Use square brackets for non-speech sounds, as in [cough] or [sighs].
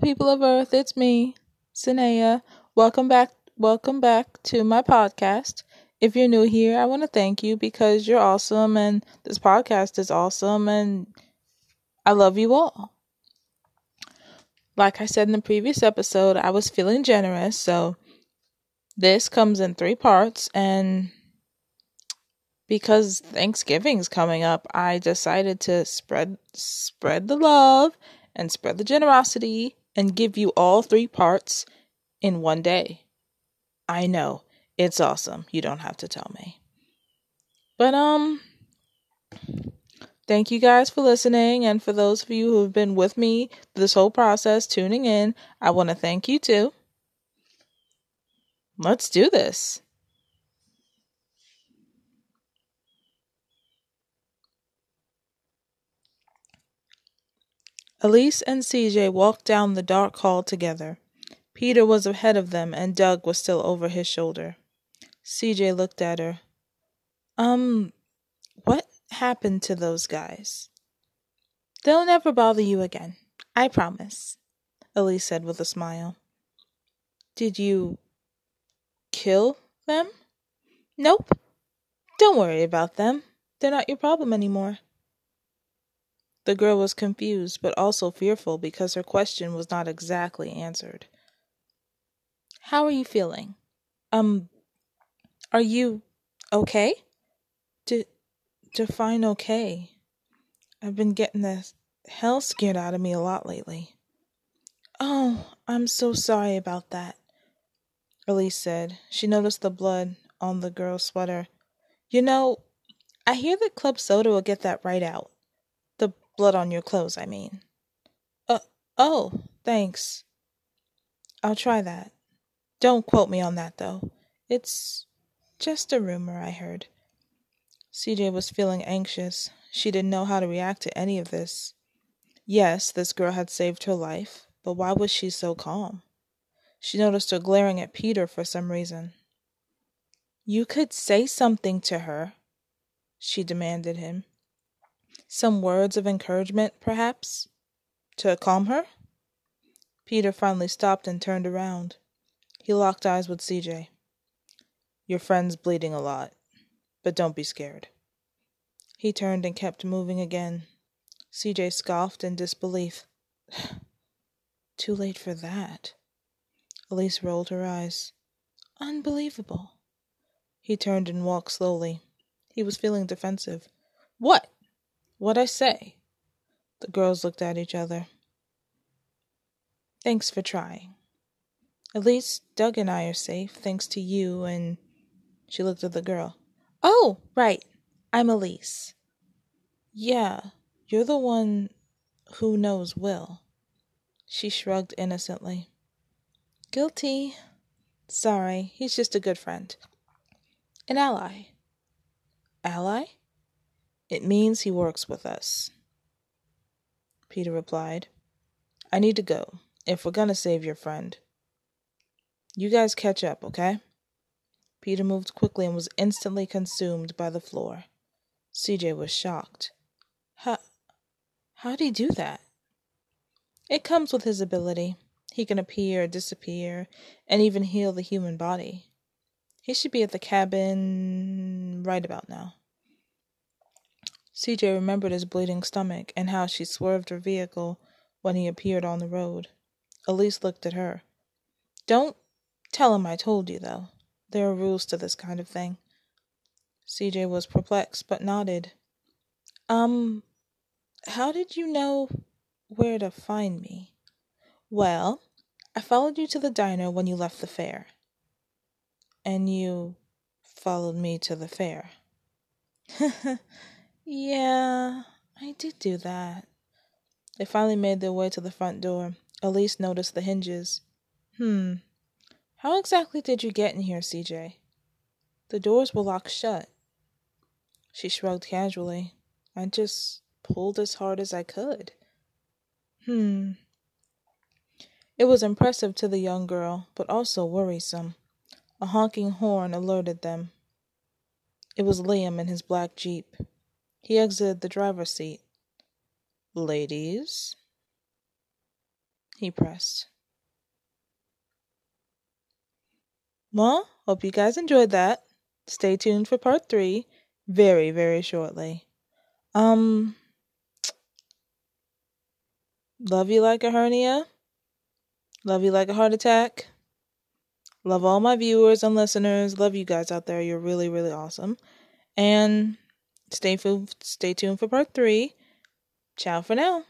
people of Earth. It's me, Sinea. Welcome back. Welcome back to my podcast. If you're new here, I want to thank you because you're awesome and this podcast is awesome and I love you all. Like I said in the previous episode, I was feeling generous, so this comes in three parts and because Thanksgiving's coming up, I decided to spread spread the love and spread the generosity and give you all three parts in one day. I know, it's awesome. You don't have to tell me. But um thank you guys for listening and for those of you who have been with me this whole process tuning in, I want to thank you too. Let's do this. Elise and CJ walked down the dark hall together. Peter was ahead of them and Doug was still over his shoulder. CJ looked at her. Um, what happened to those guys? They'll never bother you again. I promise, Elise said with a smile. Did you kill them? Nope. Don't worry about them. They're not your problem anymore. The girl was confused, but also fearful because her question was not exactly answered. How are you feeling? Um, are you okay? D- define okay. I've been getting the hell scared out of me a lot lately. Oh, I'm so sorry about that. Elise said. She noticed the blood on the girl's sweater. You know, I hear that Club Soda will get that right out. Blood on your clothes, I mean. Uh, oh, thanks. I'll try that. Don't quote me on that, though. It's just a rumor I heard. CJ was feeling anxious. She didn't know how to react to any of this. Yes, this girl had saved her life, but why was she so calm? She noticed her glaring at Peter for some reason. You could say something to her, she demanded him. Some words of encouragement, perhaps? To calm her? Peter finally stopped and turned around. He locked eyes with CJ. Your friend's bleeding a lot, but don't be scared. He turned and kept moving again. CJ scoffed in disbelief. [sighs] Too late for that. Elise rolled her eyes. Unbelievable. He turned and walked slowly. He was feeling defensive. What? What'd I say? The girls looked at each other. Thanks for trying. At least Doug and I are safe, thanks to you and. She looked at the girl. Oh, right. I'm Elise. Yeah, you're the one who knows Will. She shrugged innocently. Guilty. Sorry, he's just a good friend. An ally. Ally? It means he works with us. Peter replied. I need to go, if we're gonna save your friend. You guys catch up, okay? Peter moved quickly and was instantly consumed by the floor. CJ was shocked. How, how'd he do that? It comes with his ability. He can appear, disappear, and even heal the human body. He should be at the cabin right about now. CJ remembered his bleeding stomach and how she swerved her vehicle when he appeared on the road. Elise looked at her. Don't tell him I told you, though. There are rules to this kind of thing. CJ was perplexed but nodded. Um, how did you know where to find me? Well, I followed you to the diner when you left the fair. And you followed me to the fair. [laughs] yeah, I did do that. They finally made their way to the front door. Elise noticed the hinges. Hmm. How exactly did you get in here, CJ? The doors were locked shut. She shrugged casually. I just pulled as hard as I could. Hmm. It was impressive to the young girl, but also worrisome. A honking horn alerted them. It was Liam in his black jeep. He exited the driver's seat. Ladies? he pressed. Well, hope you guys enjoyed that. Stay tuned for part three very, very shortly. Um, love you like a hernia. Love you like a heart attack. Love all my viewers and listeners. Love you guys out there. You're really, really awesome. And stay, stay tuned for part three. Ciao for now.